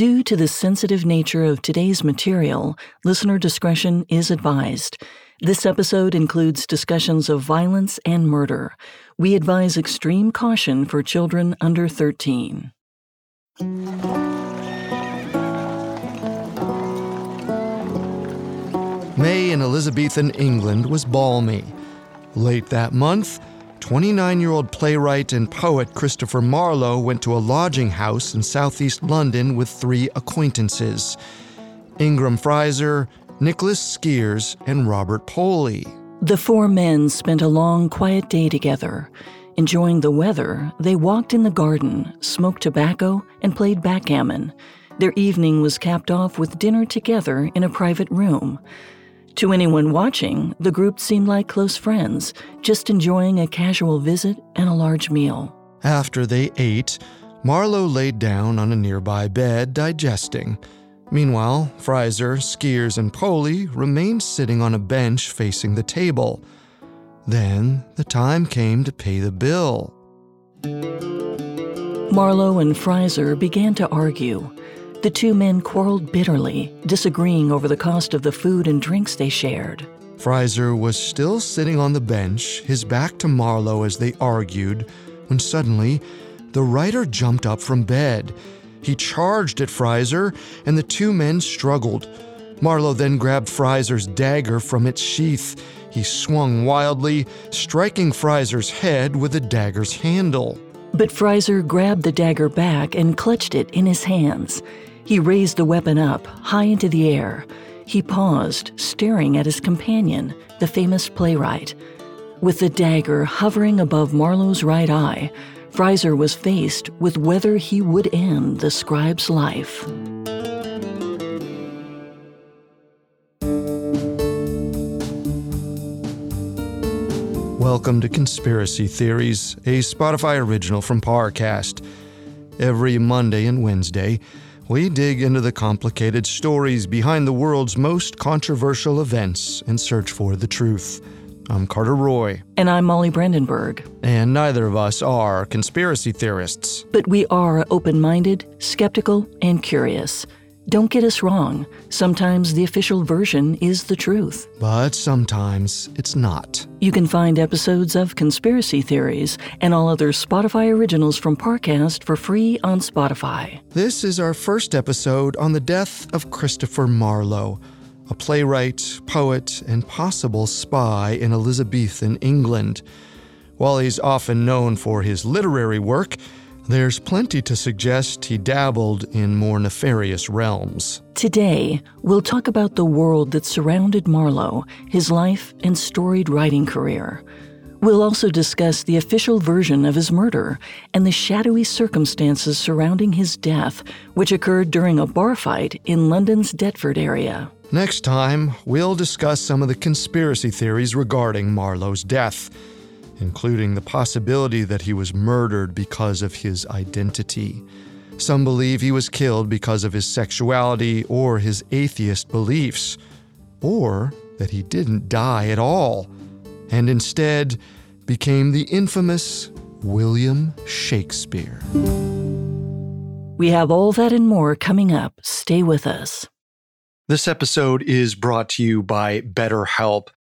Due to the sensitive nature of today's material, listener discretion is advised. This episode includes discussions of violence and murder. We advise extreme caution for children under 13. May in Elizabethan England was balmy. Late that month, 29 year old playwright and poet Christopher Marlowe went to a lodging house in southeast London with three acquaintances Ingram Frizer, Nicholas Skeres, and Robert Poley. The four men spent a long, quiet day together. Enjoying the weather, they walked in the garden, smoked tobacco, and played backgammon. Their evening was capped off with dinner together in a private room. To anyone watching, the group seemed like close friends, just enjoying a casual visit and a large meal. After they ate, Marlowe laid down on a nearby bed, digesting. Meanwhile, Frizer, Skeres, and Poley remained sitting on a bench facing the table. Then the time came to pay the bill. Marlowe and Frizer began to argue. The two men quarreled bitterly, disagreeing over the cost of the food and drinks they shared. Frizer was still sitting on the bench, his back to Marlowe as they argued, when suddenly the writer jumped up from bed. He charged at Frizer, and the two men struggled. Marlowe then grabbed Frizer's dagger from its sheath. He swung wildly, striking Frizer's head with the dagger's handle. But Frizer grabbed the dagger back and clutched it in his hands. He raised the weapon up, high into the air. He paused, staring at his companion, the famous playwright. With the dagger hovering above Marlowe's right eye, Frizer was faced with whether he would end the scribe's life. Welcome to Conspiracy Theories, a Spotify original from Parcast. Every Monday and Wednesday, we dig into the complicated stories behind the world's most controversial events and search for the truth. I'm Carter Roy. And I'm Molly Brandenburg. And neither of us are conspiracy theorists. But we are open minded, skeptical, and curious. Don't get us wrong. Sometimes the official version is the truth. But sometimes it's not. You can find episodes of Conspiracy Theories and all other Spotify originals from Parcast for free on Spotify. This is our first episode on the death of Christopher Marlowe, a playwright, poet, and possible spy in Elizabethan England. While he's often known for his literary work, there's plenty to suggest he dabbled in more nefarious realms. Today, we'll talk about the world that surrounded Marlowe, his life and storied writing career. We'll also discuss the official version of his murder and the shadowy circumstances surrounding his death, which occurred during a bar fight in London's Deptford area. Next time, we'll discuss some of the conspiracy theories regarding Marlowe's death including the possibility that he was murdered because of his identity. Some believe he was killed because of his sexuality or his atheist beliefs, or that he didn't die at all, and instead became the infamous William Shakespeare. We have all that and more coming up. Stay with us. This episode is brought to you by BetterHelp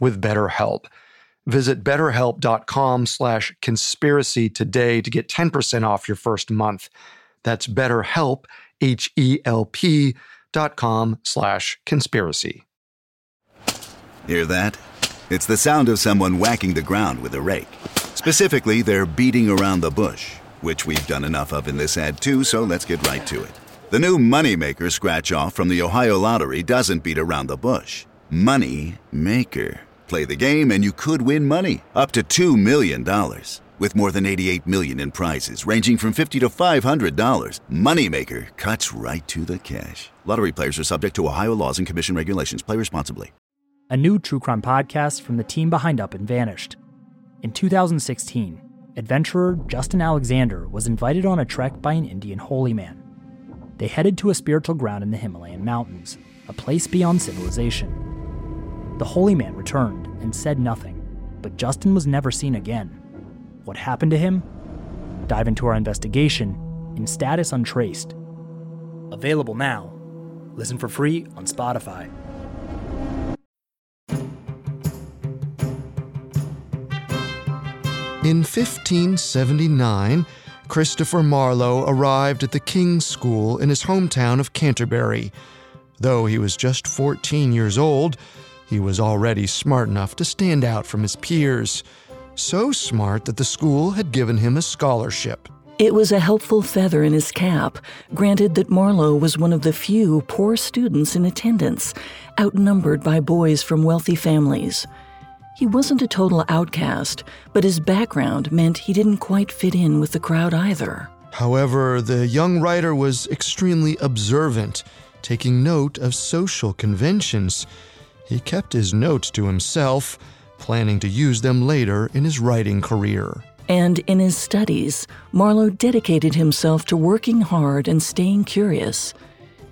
with BetterHelp. Visit betterhelp.com slash conspiracy today to get 10% off your first month. That's betterhelp, H-E-L-P dot com slash conspiracy. Hear that? It's the sound of someone whacking the ground with a rake. Specifically, they're beating around the bush, which we've done enough of in this ad too, so let's get right to it. The new Moneymaker scratch off from the Ohio Lottery doesn't beat around the bush. Money Maker. Play the game and you could win money, up to $2 million. With more than 88 million in prizes, ranging from 50 to $500, Moneymaker cuts right to the cash. Lottery players are subject to Ohio laws and commission regulations. Play responsibly. A new true crime podcast from the team behind Up and Vanished. In 2016, adventurer Justin Alexander was invited on a trek by an Indian holy man. They headed to a spiritual ground in the Himalayan mountains, a place beyond civilization. The holy man returned and said nothing, but Justin was never seen again. What happened to him? Dive into our investigation in Status Untraced. Available now. Listen for free on Spotify. In 1579, Christopher Marlowe arrived at the King's School in his hometown of Canterbury. Though he was just 14 years old, he was already smart enough to stand out from his peers. So smart that the school had given him a scholarship. It was a helpful feather in his cap, granted that Marlowe was one of the few poor students in attendance, outnumbered by boys from wealthy families. He wasn't a total outcast, but his background meant he didn't quite fit in with the crowd either. However, the young writer was extremely observant, taking note of social conventions. He kept his notes to himself, planning to use them later in his writing career. And in his studies, Marlowe dedicated himself to working hard and staying curious.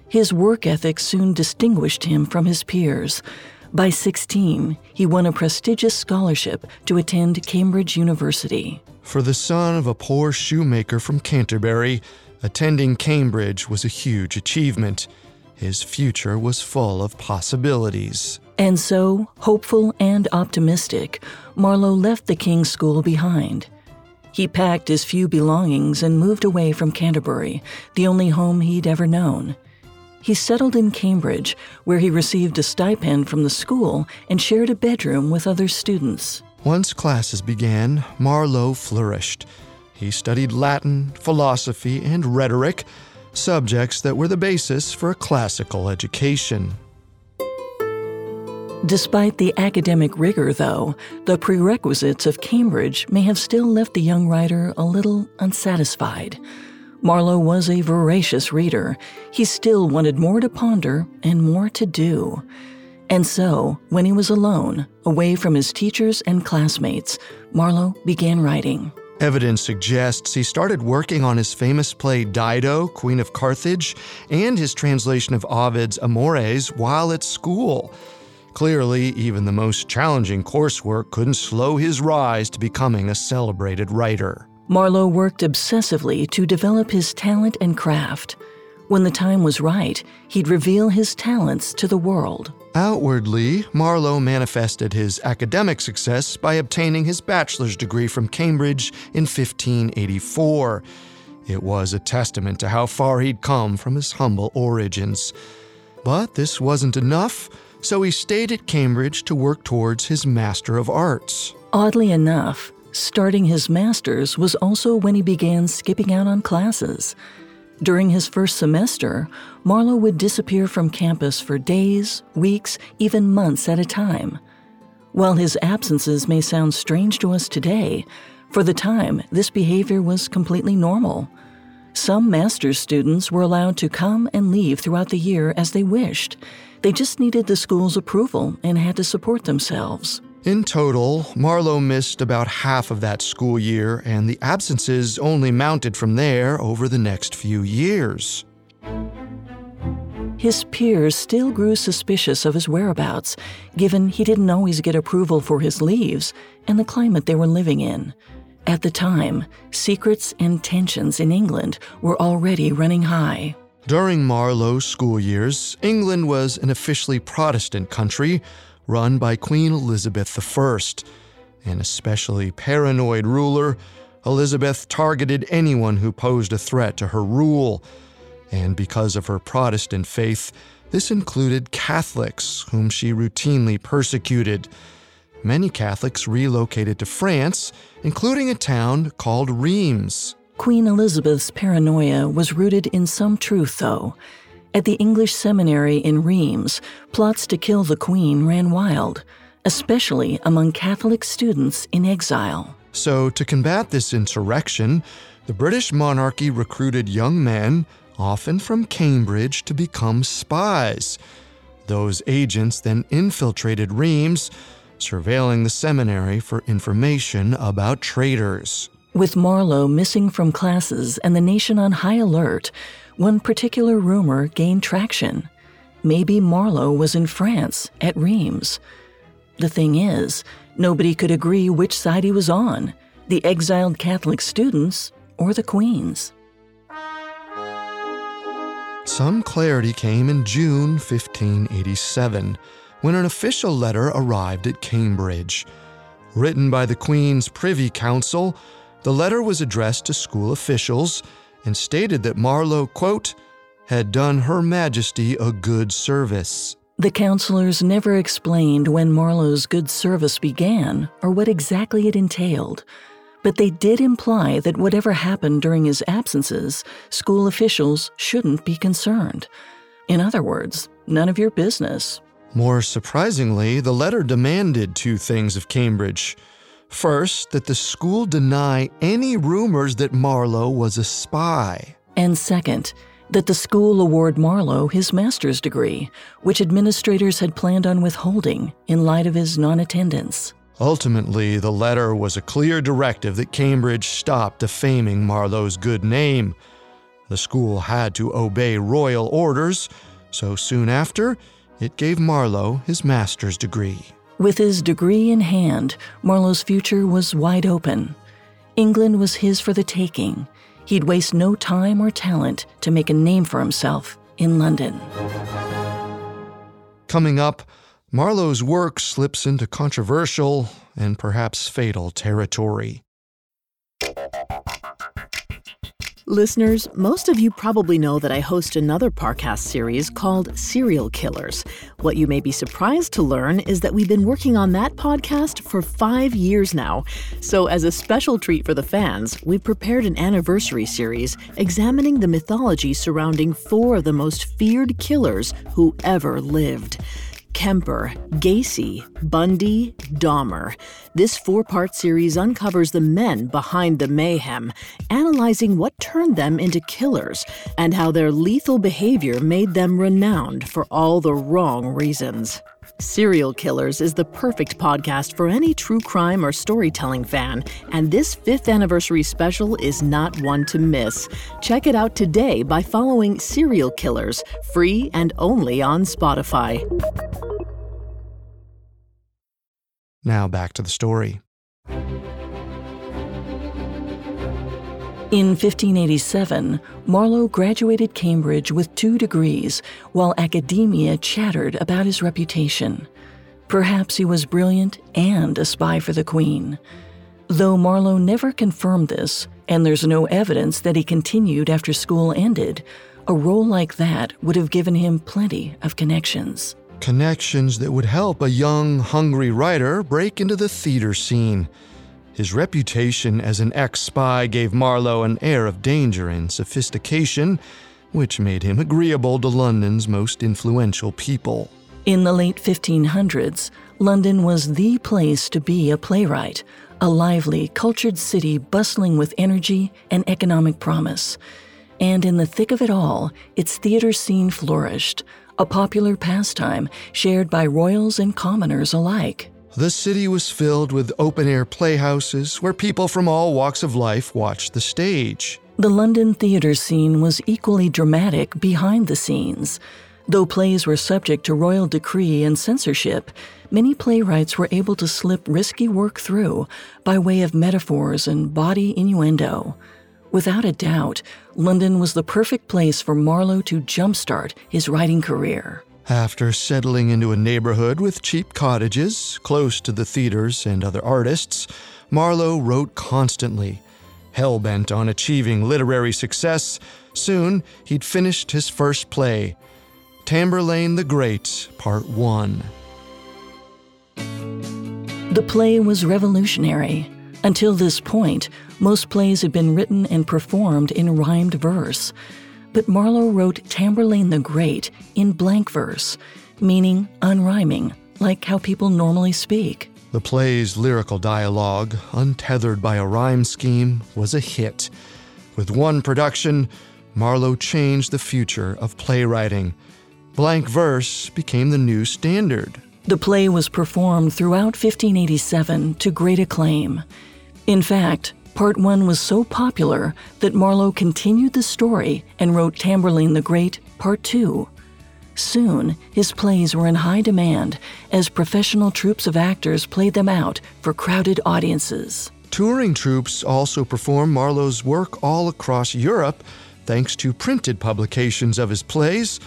His work ethic soon distinguished him from his peers. By 16, he won a prestigious scholarship to attend Cambridge University. For the son of a poor shoemaker from Canterbury, attending Cambridge was a huge achievement. His future was full of possibilities. And so, hopeful and optimistic, Marlowe left the King's School behind. He packed his few belongings and moved away from Canterbury, the only home he'd ever known. He settled in Cambridge, where he received a stipend from the school and shared a bedroom with other students. Once classes began, Marlowe flourished. He studied Latin, philosophy, and rhetoric, subjects that were the basis for a classical education. Despite the academic rigor, though, the prerequisites of Cambridge may have still left the young writer a little unsatisfied. Marlowe was a voracious reader. He still wanted more to ponder and more to do. And so, when he was alone, away from his teachers and classmates, Marlowe began writing. Evidence suggests he started working on his famous play Dido, Queen of Carthage, and his translation of Ovid's Amores while at school. Clearly, even the most challenging coursework couldn't slow his rise to becoming a celebrated writer. Marlowe worked obsessively to develop his talent and craft. When the time was right, he'd reveal his talents to the world. Outwardly, Marlowe manifested his academic success by obtaining his bachelor's degree from Cambridge in 1584. It was a testament to how far he'd come from his humble origins. But this wasn't enough, so he stayed at Cambridge to work towards his Master of Arts. Oddly enough, starting his master's was also when he began skipping out on classes. During his first semester, Marlowe would disappear from campus for days, weeks, even months at a time. While his absences may sound strange to us today, for the time, this behavior was completely normal. Some master's students were allowed to come and leave throughout the year as they wished. They just needed the school's approval and had to support themselves. In total, Marlowe missed about half of that school year, and the absences only mounted from there over the next few years. His peers still grew suspicious of his whereabouts, given he didn't always get approval for his leaves and the climate they were living in. At the time, secrets and tensions in England were already running high. During Marlowe's school years, England was an officially Protestant country run by Queen Elizabeth I. An especially paranoid ruler, Elizabeth targeted anyone who posed a threat to her rule. And because of her Protestant faith, This included Catholics, whom she routinely persecuted. Many Catholics relocated to France, including a town called Rheims. Queen Elizabeth's paranoia was rooted in some truth, though. At the English seminary in Rheims, plots to kill the Queen ran wild, especially among Catholic students in exile. So, to combat this insurrection, the British monarchy recruited young men, often from Cambridge, to become spies. Those agents then infiltrated Rheims, surveilling the seminary for information about traitors. With Marlowe missing from classes and the nation on high alert, one particular rumor gained traction. Maybe Marlowe was in France, at Rheims. The thing is, nobody could agree which side he was on the exiled Catholic students or the Queen's. Some clarity came in June 1587 when an official letter arrived at Cambridge. Written by the Queen's Privy Council, the letter was addressed to school officials and stated that Marlowe, quote, had done Her Majesty a good service. The counselors never explained when Marlowe's good service began or what exactly it entailed, but they did imply that whatever happened during his absences, school officials shouldn't be concerned. In other words, none of your business. More surprisingly, the letter demanded two things of Cambridge. First, that the school deny any rumors that Marlowe was a spy. And second, that the school award Marlowe his master's degree, which administrators had planned on withholding in light of his non attendance. Ultimately, the letter was a clear directive that Cambridge stop defaming Marlowe's good name. The school had to obey royal orders, so soon after, it gave Marlowe his master's degree. With his degree in hand, Marlowe's future was wide open. England was his for the taking. He'd waste no time or talent to make a name for himself in London. Coming up, Marlowe's work slips into controversial and perhaps fatal territory. Listeners, most of you probably know that I host another Parcast series called Serial Killers. What you may be surprised to learn is that we've been working on that podcast for five years now. So, as a special treat for the fans, we've prepared an anniversary series examining the mythology surrounding four of the most feared killers who ever lived. Kemper, Gacy, Bundy, Dahmer. This four part series uncovers the men behind the mayhem, analyzing what turned them into killers and how their lethal behavior made them renowned for all the wrong reasons. Serial Killers is the perfect podcast for any true crime or storytelling fan, and this fifth anniversary special is not one to miss. Check it out today by following Serial Killers, free and only on Spotify. Now back to the story. In 1587, Marlowe graduated Cambridge with two degrees while academia chattered about his reputation. Perhaps he was brilliant and a spy for the Queen. Though Marlowe never confirmed this, and there's no evidence that he continued after school ended, a role like that would have given him plenty of connections. Connections that would help a young, hungry writer break into the theater scene. His reputation as an ex spy gave Marlowe an air of danger and sophistication, which made him agreeable to London's most influential people. In the late 1500s, London was the place to be a playwright, a lively, cultured city bustling with energy and economic promise. And in the thick of it all, its theater scene flourished, a popular pastime shared by royals and commoners alike. The city was filled with open air playhouses where people from all walks of life watched the stage. The London theater scene was equally dramatic behind the scenes. Though plays were subject to royal decree and censorship, many playwrights were able to slip risky work through by way of metaphors and bawdy innuendo. Without a doubt, London was the perfect place for Marlowe to jumpstart his writing career. After settling into a neighborhood with cheap cottages, close to the theaters and other artists, Marlowe wrote constantly. Hell bent on achieving literary success, soon he'd finished his first play. Tamburlaine the Great, Part 1. The play was revolutionary. Until this point, most plays had been written and performed in rhymed verse. But Marlowe wrote Tamburlaine the Great in blank verse, meaning unrhyming, like how people normally speak. The play's lyrical dialogue, untethered by a rhyme scheme, was a hit. With one production, Marlowe changed the future of playwriting. Blank verse became the new standard. The play was performed throughout 1587 to great acclaim. In fact, Part 1 was so popular that Marlowe continued the story and wrote Tamburlaine the Great, Part 2. Soon, his plays were in high demand as professional troupes of actors played them out for crowded audiences. Touring troupes also performed Marlowe's work all across Europe thanks to printed publications of his plays.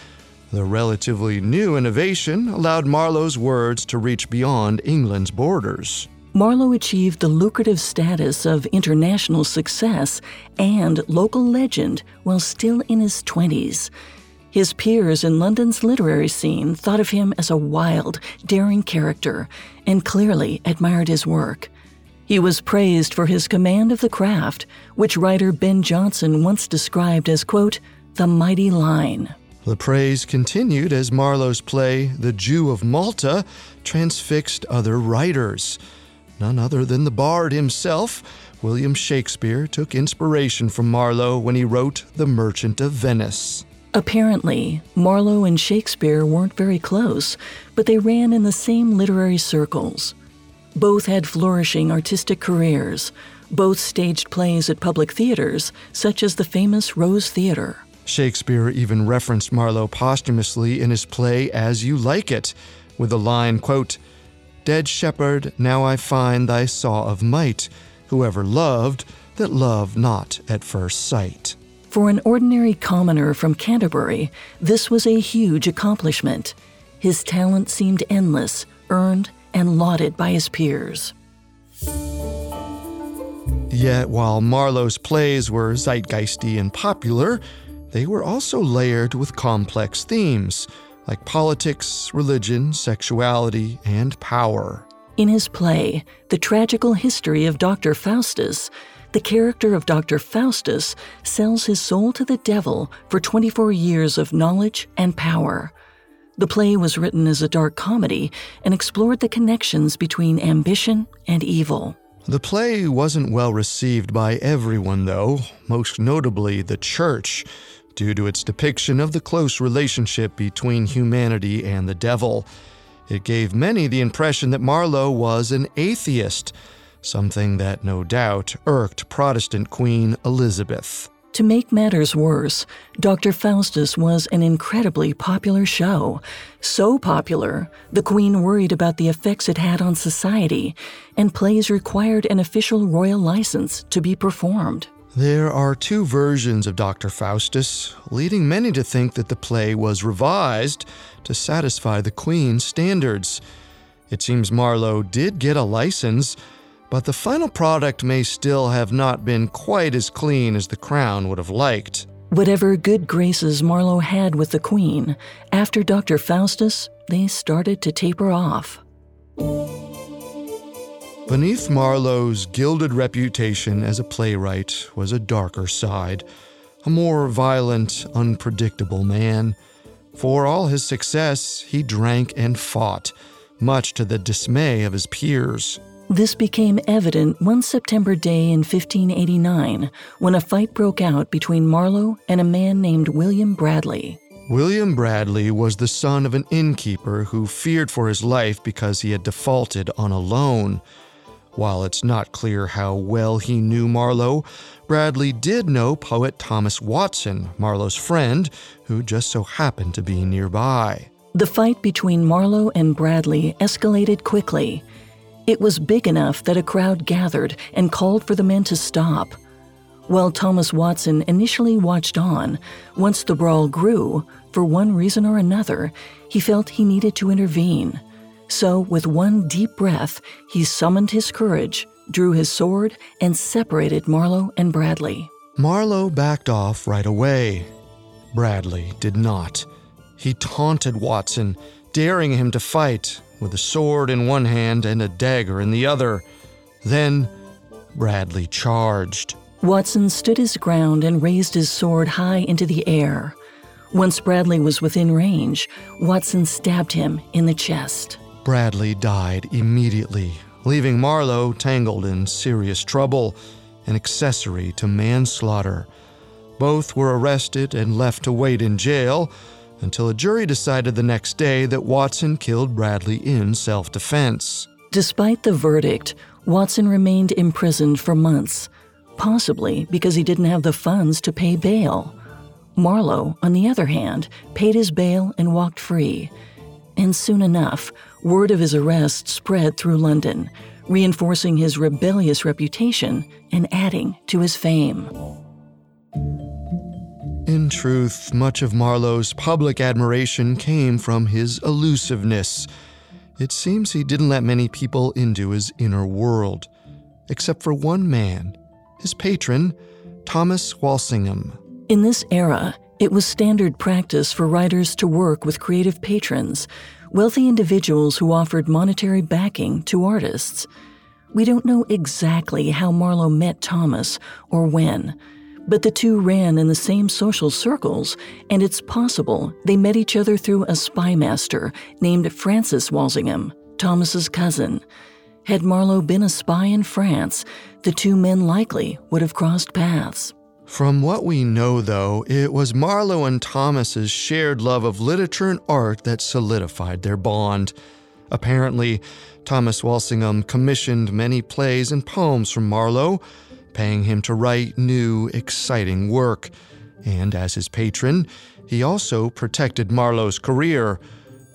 The relatively new innovation allowed Marlowe's words to reach beyond England's borders. Marlowe achieved the lucrative status of international success and local legend while still in his 20s. His peers in London's literary scene thought of him as a wild, daring character and clearly admired his work. He was praised for his command of the craft, which writer Ben Jonson once described as, quote, the mighty line. The praise continued as Marlowe's play, The Jew of Malta, transfixed other writers. None other than the bard himself, William Shakespeare, took inspiration from Marlowe when he wrote The Merchant of Venice. Apparently, Marlowe and Shakespeare weren't very close, but they ran in the same literary circles. Both had flourishing artistic careers. Both staged plays at public theaters, such as the famous Rose Theater. Shakespeare even referenced Marlowe posthumously in his play As You Like It, with the line, quote, Dead shepherd, now I find thy saw of might, whoever loved, that loved not at first sight. For an ordinary commoner from Canterbury, this was a huge accomplishment. His talent seemed endless, earned and lauded by his peers. Yet, while Marlowe's plays were zeitgeisty and popular, they were also layered with complex themes like politics, religion, sexuality, and power. In his play, The Tragical History of Dr. Faustus, the character of Dr. Faustus sells his soul to the devil for 24 years of knowledge and power. The play was written as a dark comedy and explored the connections between ambition and evil. The play wasn't well received by everyone, though, most notably the church, due to its depiction of the close relationship between humanity and the devil. It gave many the impression that Marlowe was an atheist, something that no doubt irked Protestant Queen Elizabeth. To make matters worse, Dr. Faustus was an incredibly popular show. So popular, the Queen worried about the effects it had on society, and plays required an official royal license to be performed. There are two versions of Dr. Faustus, leading many to think that the play was revised to satisfy the Queen's standards. It seems Marlowe did get a license but the final product may still have not been quite as clean as the crown would have liked. Whatever good graces Marlowe had with the Queen, after Dr. Faustus, they started to taper off. Beneath Marlowe's gilded reputation as a playwright was a darker side, a more violent, unpredictable man. For all his success, he drank and fought, much to the dismay of his peers. This became evident one September day in 1589 when a fight broke out between Marlowe and a man named William Bradley. William Bradley was the son of an innkeeper who feared for his life because he had defaulted on a loan. While it's not clear how well he knew Marlowe, Bradley did know poet Thomas Watson, Marlowe's friend, who just so happened to be nearby. The fight between Marlowe and Bradley escalated quickly. It was big enough that a crowd gathered and called for the men to stop. While Thomas Watson initially watched on, once the brawl grew, for one reason or another, he felt he needed to intervene. So, with one deep breath, he summoned his courage, drew his sword, and separated Marlowe and Bradley. Marlowe backed off right away. Bradley did not. He taunted Watson, daring him to fight, with a sword in one hand and a dagger in the other. Then Bradley charged. Watson stood his ground and raised his sword high into the air. Once Bradley was within range, Watson stabbed him in the chest. Bradley died immediately, leaving Marlowe tangled in serious trouble, an accessory to manslaughter. Both were arrested and left to wait in jail until a jury decided the next day that Watson killed Bradley in self defense. Despite the verdict, Watson remained imprisoned for months, possibly because he didn't have the funds to pay bail. Marlowe, on the other hand, paid his bail and walked free. And soon enough, word of his arrest spread through London, reinforcing his rebellious reputation and adding to his fame. In truth, much of Marlowe's public admiration came from his elusiveness. It seems he didn't let many people into his inner world, except for one man, his patron, Thomas Walsingham. In this era, it was standard practice for writers to work with creative patrons, wealthy individuals who offered monetary backing to artists. We don't know exactly how Marlowe met Thomas or when but the two ran in the same social circles, and it's possible they met each other through a spymaster named Francis Walsingham, Thomas's cousin. Had Marlowe been a spy in France, the two men likely would have crossed paths. From what we know, though, it was Marlowe and Thomas's shared love of literature and art that solidified their bond. Apparently, Thomas Walsingham commissioned many plays and poems from Marlowe, paying him to write new, exciting work. And as his patron, he also protected Marlowe's career.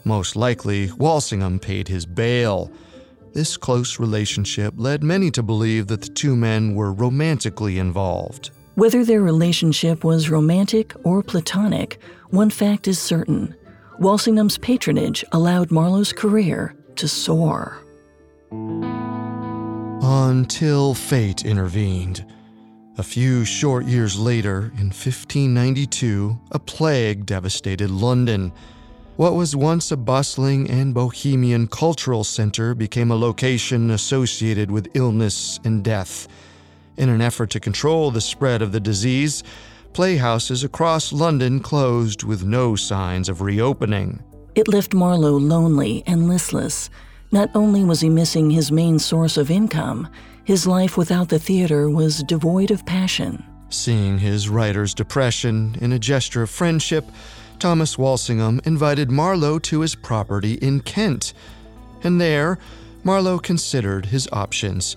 Most likely, Walsingham paid his bail. This close relationship led many to believe that the two men were romantically involved. Whether their relationship was romantic or platonic, one fact is certain Walsingham's patronage allowed Marlowe's career to soar. Until fate intervened. A few short years later, in 1592, a plague devastated London. What was once a bustling and bohemian cultural center became a location associated with illness and death. In an effort to control the spread of the disease, playhouses across London closed with no signs of reopening. It left Marlowe lonely and listless. Not only was he missing his main source of income, his life without the theater was devoid of passion. Seeing his writer's depression in a gesture of friendship, Thomas Walsingham invited Marlowe to his property in Kent. And there, Marlowe considered his options.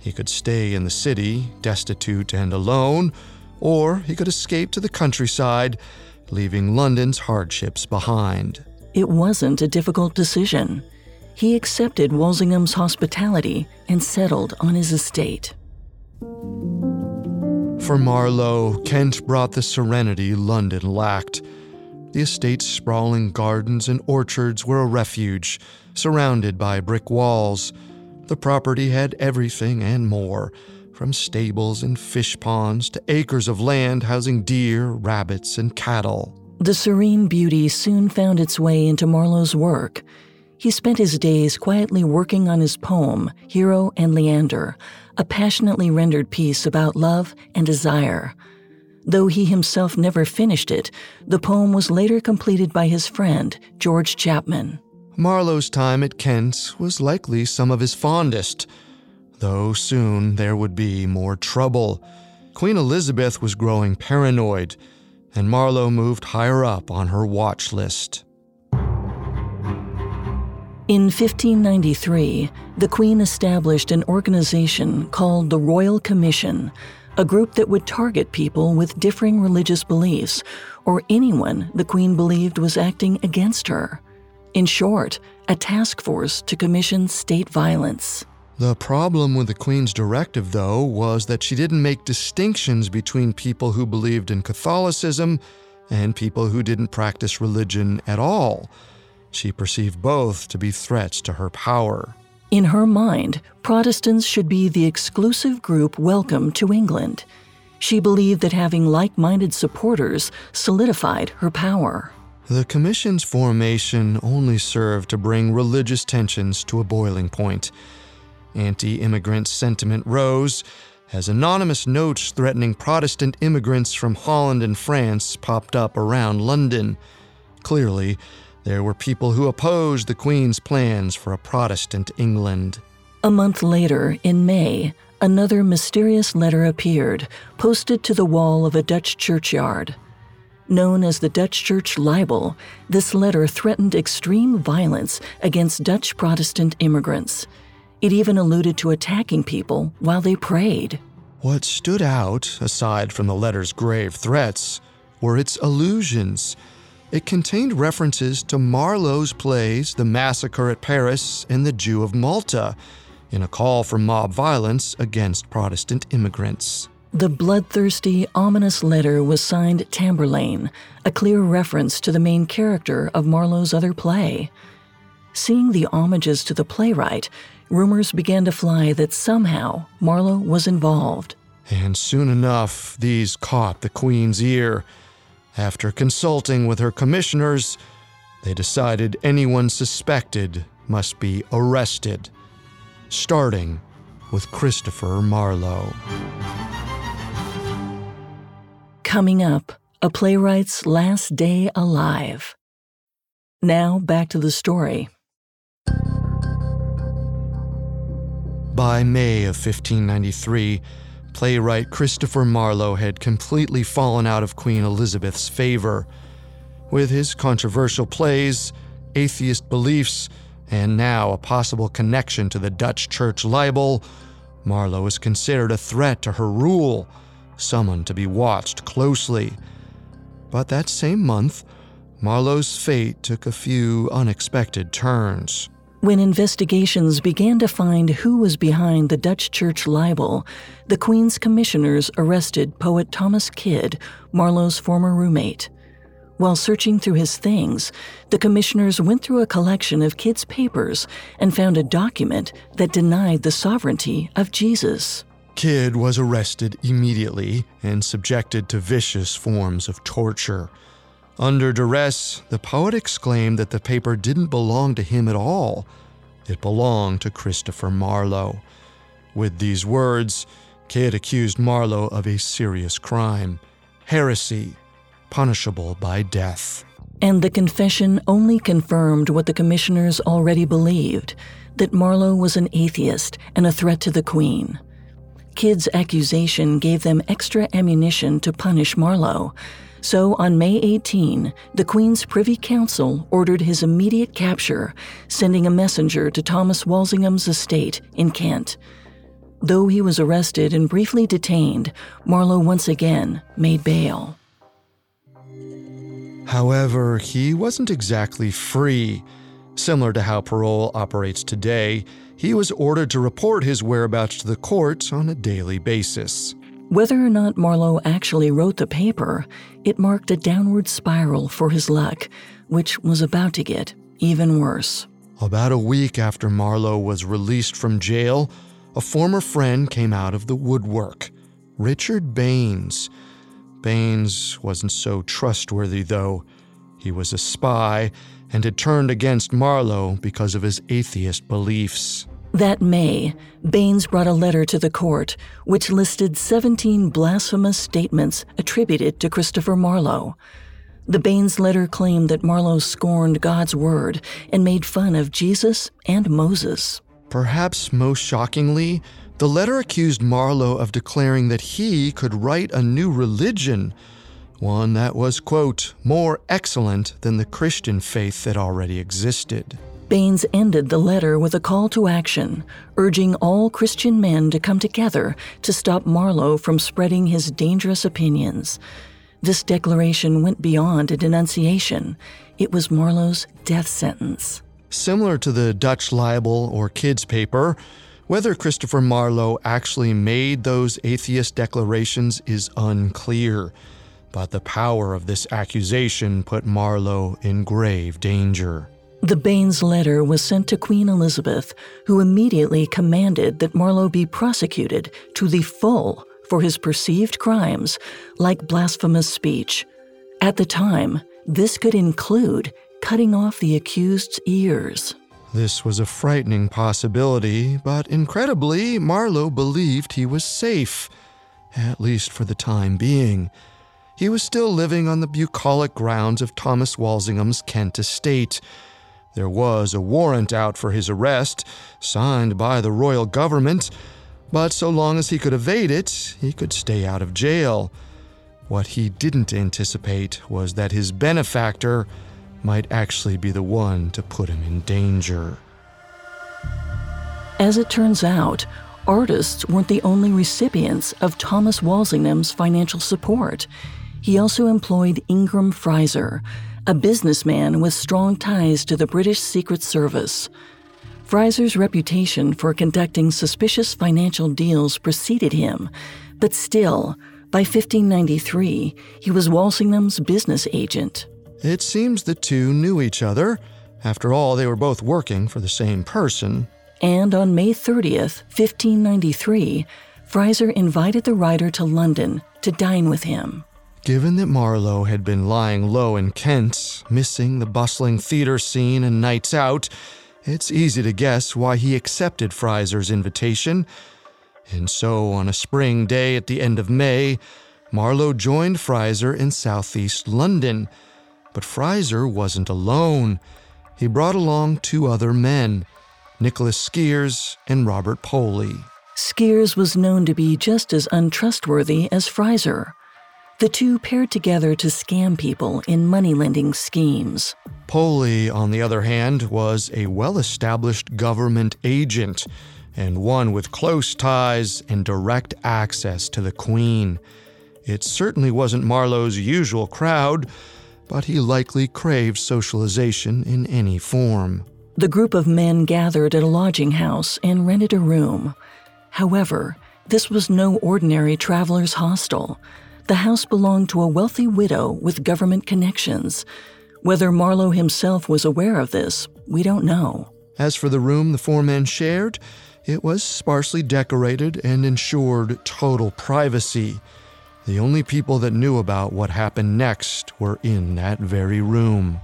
He could stay in the city, destitute and alone, or he could escape to the countryside, leaving London's hardships behind. It wasn't a difficult decision he accepted Walsingham's hospitality and settled on his estate. For Marlowe, Kent brought the serenity London lacked. The estate's sprawling gardens and orchards were a refuge, surrounded by brick walls. The property had everything and more, from stables and fish ponds to acres of land housing deer, rabbits, and cattle. The serene beauty soon found its way into Marlowe's work. He spent his days quietly working on his poem, Hero and Leander, a passionately rendered piece about love and desire. Though he himself never finished it, the poem was later completed by his friend, George Chapman. Marlowe's time at Kent was likely some of his fondest, though soon there would be more trouble. Queen Elizabeth was growing paranoid, and Marlowe moved higher up on her watch list. In 1593, the Queen established an organization called the Royal Commission, a group that would target people with differing religious beliefs or anyone the Queen believed was acting against her. In short, a task force to commission state violence. The problem with the Queen's directive, though, was that she didn't make distinctions between people who believed in Catholicism and people who didn't practice religion at all. She perceived both to be threats to her power. In her mind, Protestants should be the exclusive group welcome to England. She believed that having like minded supporters solidified her power. The Commission's formation only served to bring religious tensions to a boiling point. Anti immigrant sentiment rose as anonymous notes threatening Protestant immigrants from Holland and France popped up around London. Clearly, there were people who opposed the Queen's plans for a Protestant England. A month later, in May, another mysterious letter appeared, posted to the wall of a Dutch churchyard. Known as the Dutch Church Libel, this letter threatened extreme violence against Dutch Protestant immigrants. It even alluded to attacking people while they prayed. What stood out, aside from the letter's grave threats, were its allusions. It contained references to Marlowe's plays The Massacre at Paris and The Jew of Malta, in a call for mob violence against Protestant immigrants. The bloodthirsty, ominous letter was signed Tamburlaine, a clear reference to the main character of Marlowe's other play. Seeing the homages to the playwright, rumors began to fly that somehow Marlowe was involved. And soon enough, these caught the Queen's ear. After consulting with her commissioners, they decided anyone suspected must be arrested starting with Christopher Marlowe. Coming up, a playwright's last day alive. Now back to the story. By May of 1593, playwright Christopher Marlowe had completely fallen out of Queen Elizabeth's favor. With his controversial plays, atheist beliefs, and now a possible connection to the Dutch church libel, Marlowe is considered a threat to her rule, someone to be watched closely. But that same month, Marlowe's fate took a few unexpected turns. When investigations began to find who was behind the Dutch church libel, the Queen's commissioners arrested poet Thomas Kyd, Marlowe's former roommate. While searching through his things, the commissioners went through a collection of Kyd's papers and found a document that denied the sovereignty of Jesus. Kyd was arrested immediately and subjected to vicious forms of torture. Under duress, the poet exclaimed that the paper didn't belong to him at all. It belonged to Christopher Marlowe. With these words, Kyd accused Marlowe of a serious crime heresy punishable by death. And the confession only confirmed what the commissioners already believed that Marlowe was an atheist and a threat to the Queen. Kyd's accusation gave them extra ammunition to punish Marlowe. So on May 18, the Queen's Privy Council ordered his immediate capture, sending a messenger to Thomas Walsingham's estate in Kent. Though he was arrested and briefly detained, Marlowe once again made bail. However, he wasn't exactly free. Similar to how parole operates today, he was ordered to report his whereabouts to the court on a daily basis. Whether or not Marlowe actually wrote the paper, it marked a downward spiral for his luck, which was about to get even worse. About a week after Marlowe was released from jail, a former friend came out of the woodwork Richard Baines. Baines wasn't so trustworthy, though. He was a spy and had turned against Marlowe because of his atheist beliefs. That May, Baines brought a letter to the court which listed 17 blasphemous statements attributed to Christopher Marlowe. The Baines letter claimed that Marlowe scorned God's word and made fun of Jesus and Moses. Perhaps most shockingly, the letter accused Marlowe of declaring that he could write a new religion, one that was, quote, more excellent than the Christian faith that already existed. Baines ended the letter with a call to action, urging all Christian men to come together to stop Marlowe from spreading his dangerous opinions. This declaration went beyond a denunciation, it was Marlowe's death sentence. Similar to the Dutch libel or Kyd's paper, whether Christopher Marlowe actually made those atheist declarations is unclear, but the power of this accusation put Marlowe in grave danger. The Baines letter was sent to Queen Elizabeth, who immediately commanded that Marlowe be prosecuted to the full for his perceived crimes, like blasphemous speech. At the time, this could include cutting off the accused's ears. This was a frightening possibility, but incredibly, Marlowe believed he was safe, at least for the time being. He was still living on the bucolic grounds of Thomas Walsingham's Kent estate. There was a warrant out for his arrest, signed by the royal government, but so long as he could evade it, he could stay out of jail. What he didn't anticipate was that his benefactor might actually be the one to put him in danger. As it turns out, artists weren't the only recipients of Thomas Walsingham's financial support. He also employed Ingram Frizer, a businessman with strong ties to the British Secret Service. Frizer's reputation for conducting suspicious financial deals preceded him, but still, by 1593, he was Walsingham's business agent. It seems the two knew each other. After all, they were both working for the same person. And on May 30th, 1593, Frizer invited the writer to London to dine with him. Given that Marlowe had been lying low in Kent, missing the bustling theater scene and nights out, it's easy to guess why he accepted Frizer's invitation. And so, on a spring day at the end of May, Marlowe joined Frizer in southeast London but Frizer wasn't alone. He brought along two other men, Nicholas Skeres and Robert Poley. Skeres was known to be just as untrustworthy as Frizer. The two paired together to scam people in money lending schemes. Poley, on the other hand, was a well established government agent and one with close ties and direct access to the Queen. It certainly wasn't Marlowe's usual crowd, but he likely craved socialization in any form. The group of men gathered at a lodging house and rented a room. However, this was no ordinary traveler's hostel. The house belonged to a wealthy widow with government connections. Whether Marlowe himself was aware of this, we don't know. As for the room the four men shared, it was sparsely decorated and ensured total privacy. The only people that knew about what happened next were in that very room.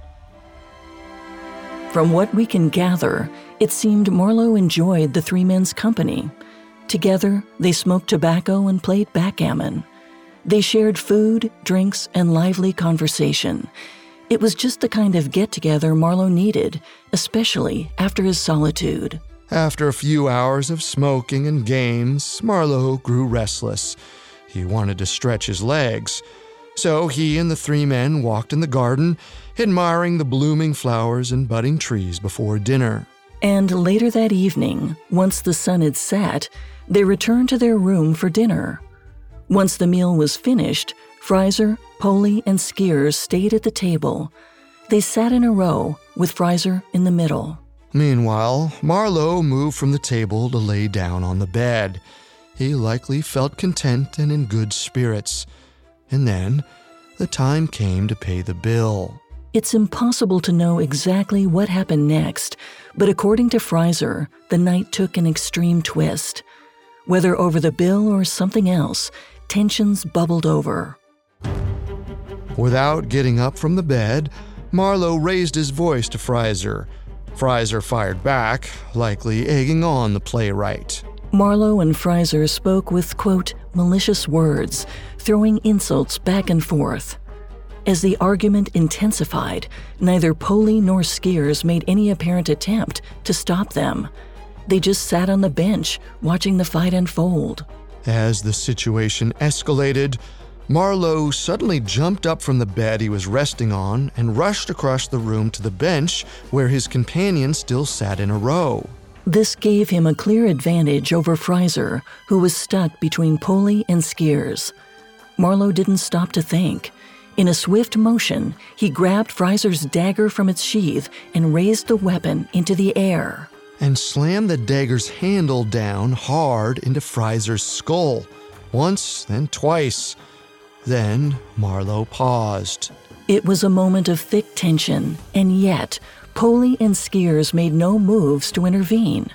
From what we can gather, it seemed Marlowe enjoyed the three men's company. Together, they smoked tobacco and played backgammon. They shared food, drinks, and lively conversation. It was just the kind of get together Marlowe needed, especially after his solitude. After a few hours of smoking and games, Marlowe grew restless. He wanted to stretch his legs. So he and the three men walked in the garden, admiring the blooming flowers and budding trees before dinner. And later that evening, once the sun had set, they returned to their room for dinner. Once the meal was finished, Frizer, Poley, and Skeres stayed at the table. They sat in a row, with Frizer in the middle. Meanwhile, Marlowe moved from the table to lay down on the bed. He likely felt content and in good spirits. And then the time came to pay the bill. It's impossible to know exactly what happened next, but according to Frizer, the night took an extreme twist. Whether over the bill or something else, tensions bubbled over. Without getting up from the bed, Marlowe raised his voice to Frizer. Frizer fired back, likely egging on the playwright. Marlowe and Frizer spoke with, quote, malicious words, throwing insults back and forth. As the argument intensified, neither Poley nor Skeres made any apparent attempt to stop them. They just sat on the bench, watching the fight unfold. As the situation escalated, Marlowe suddenly jumped up from the bed he was resting on and rushed across the room to the bench where his companions still sat in a row. This gave him a clear advantage over Frizer, who was stuck between Poley and Skeres. Marlowe didn't stop to think. In a swift motion, he grabbed Frizer's dagger from its sheath and raised the weapon into the air. And slammed the dagger's handle down hard into Frizer's skull. Once, then twice. Then Marlowe paused. It was a moment of thick tension, and yet Poley and Skeres made no moves to intervene.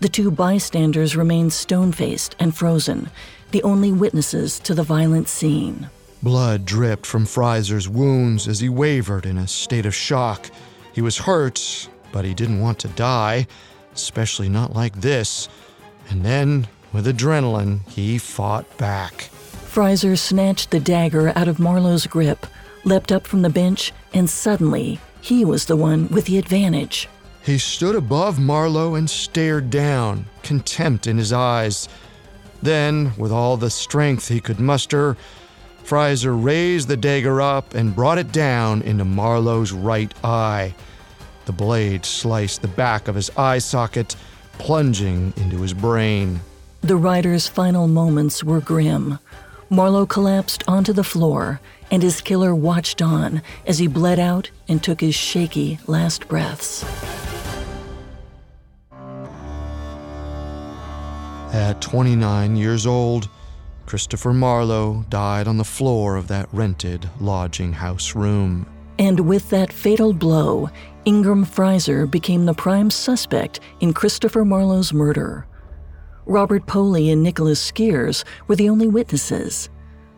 The two bystanders remained stone faced and frozen, the only witnesses to the violent scene. Blood dripped from Frizer's wounds as he wavered in a state of shock. He was hurt, but he didn't want to die, especially not like this. And then, with adrenaline, he fought back. Frizer snatched the dagger out of Marlowe's grip, leapt up from the bench, and suddenly he was the one with the advantage. He stood above Marlowe and stared down, contempt in his eyes. Then, with all the strength he could muster, Frizer raised the dagger up and brought it down into Marlowe's right eye. The blade sliced the back of his eye socket, plunging into his brain. The rider's final moments were grim. Marlowe collapsed onto the floor, and his killer watched on as he bled out and took his shaky last breaths. At 29 years old, Christopher Marlowe died on the floor of that rented lodging house room. And with that fatal blow, Ingram Frizer became the prime suspect in Christopher Marlowe's murder. Robert Poley and Nicholas Skeres were the only witnesses.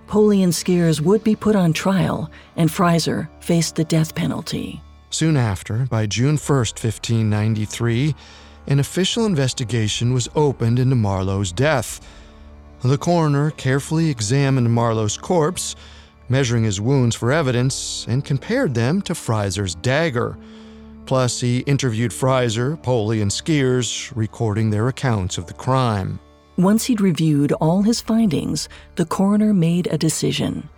Poley and Skeres would be put on trial, and Frizer faced the death penalty. Soon after, by June 1, 1593, an official investigation was opened into Marlowe's death. The coroner carefully examined Marlowe's corpse, measuring his wounds for evidence, and compared them to Frizer's dagger. Plus, he interviewed Frizer, Poley, and Skeres, recording their accounts of the crime. Once he'd reviewed all his findings, the coroner made a decision.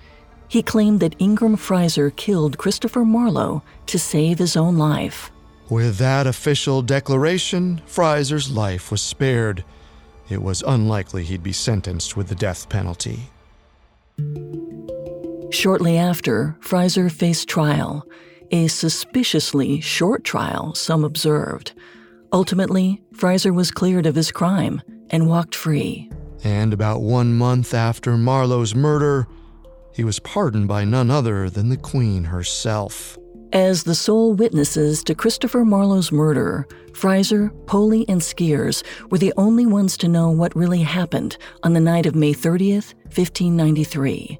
He claimed that Ingram Frizer killed Christopher Marlowe to save his own life. With that official declaration, Frizer's life was spared. It was unlikely he'd be sentenced with the death penalty. Shortly after, Frizer faced trial, a suspiciously short trial, some observed. Ultimately, Frizer was cleared of his crime and walked free. And about one month after Marlowe's murder, he was pardoned by none other than the Queen herself. As the sole witnesses to Christopher Marlowe's murder, Frizer, Poley, and Skeres were the only ones to know what really happened on the night of May 30th, 1593.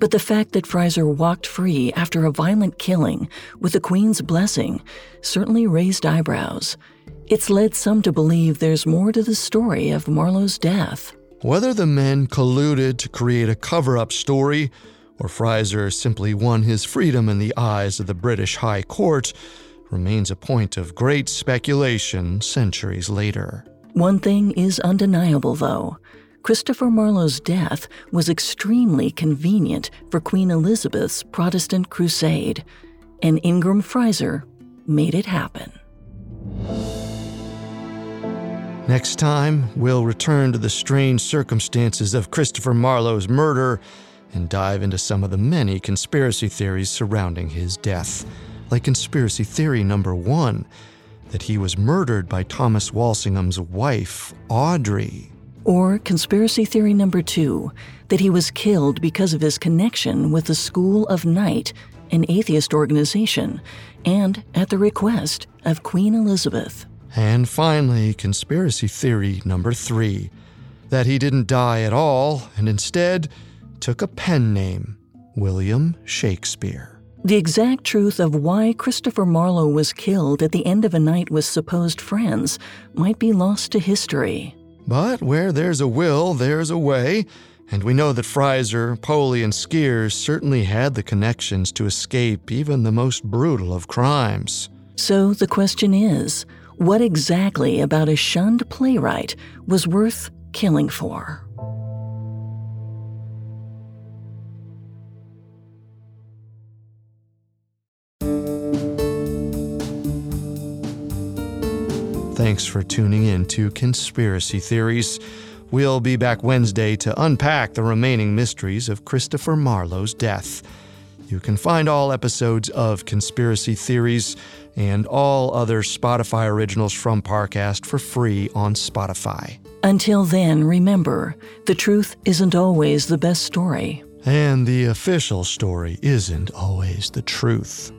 But the fact that Frizer walked free after a violent killing with the Queen's blessing certainly raised eyebrows. It's led some to believe there's more to the story of Marlowe's death. Whether the men colluded to create a cover up story or Frizer simply won his freedom in the eyes of the British High Court remains a point of great speculation centuries later. One thing is undeniable, though. Christopher Marlowe's death was extremely convenient for Queen Elizabeth's Protestant crusade, and Ingram Frizer made it happen. Next time, we'll return to the strange circumstances of Christopher Marlowe's murder and dive into some of the many conspiracy theories surrounding his death, like conspiracy theory number one that he was murdered by Thomas Walsingham's wife, Audrey. Or conspiracy theory number two that he was killed because of his connection with the School of Night, an atheist organization, and at the request of Queen Elizabeth. And finally, conspiracy theory number three that he didn't die at all and instead took a pen name William Shakespeare. The exact truth of why Christopher Marlowe was killed at the end of a night with supposed friends might be lost to history. But where there's a will, there's a way, and we know that Frizer, Poley, and Skeres certainly had the connections to escape even the most brutal of crimes. So the question is what exactly about a shunned playwright was worth killing for? Thanks for tuning in to Conspiracy Theories. We'll be back Wednesday to unpack the remaining mysteries of Christopher Marlowe's death. You can find all episodes of Conspiracy Theories and all other Spotify originals from Parcast for free on Spotify. Until then, remember the truth isn't always the best story. And the official story isn't always the truth.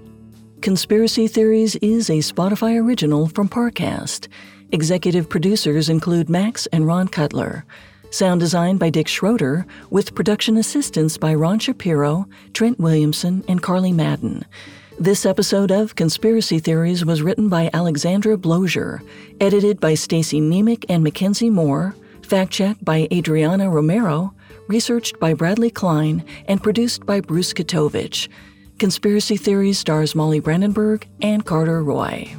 Conspiracy Theories is a Spotify original from Parcast. Executive producers include Max and Ron Cutler. Sound design by Dick Schroeder, with production assistance by Ron Shapiro, Trent Williamson, and Carly Madden. This episode of Conspiracy Theories was written by Alexandra Blozier, edited by Stacy Nemec and Mackenzie Moore, fact checked by Adriana Romero, researched by Bradley Klein, and produced by Bruce Katovich. Conspiracy Theories stars Molly Brandenburg and Carter Roy.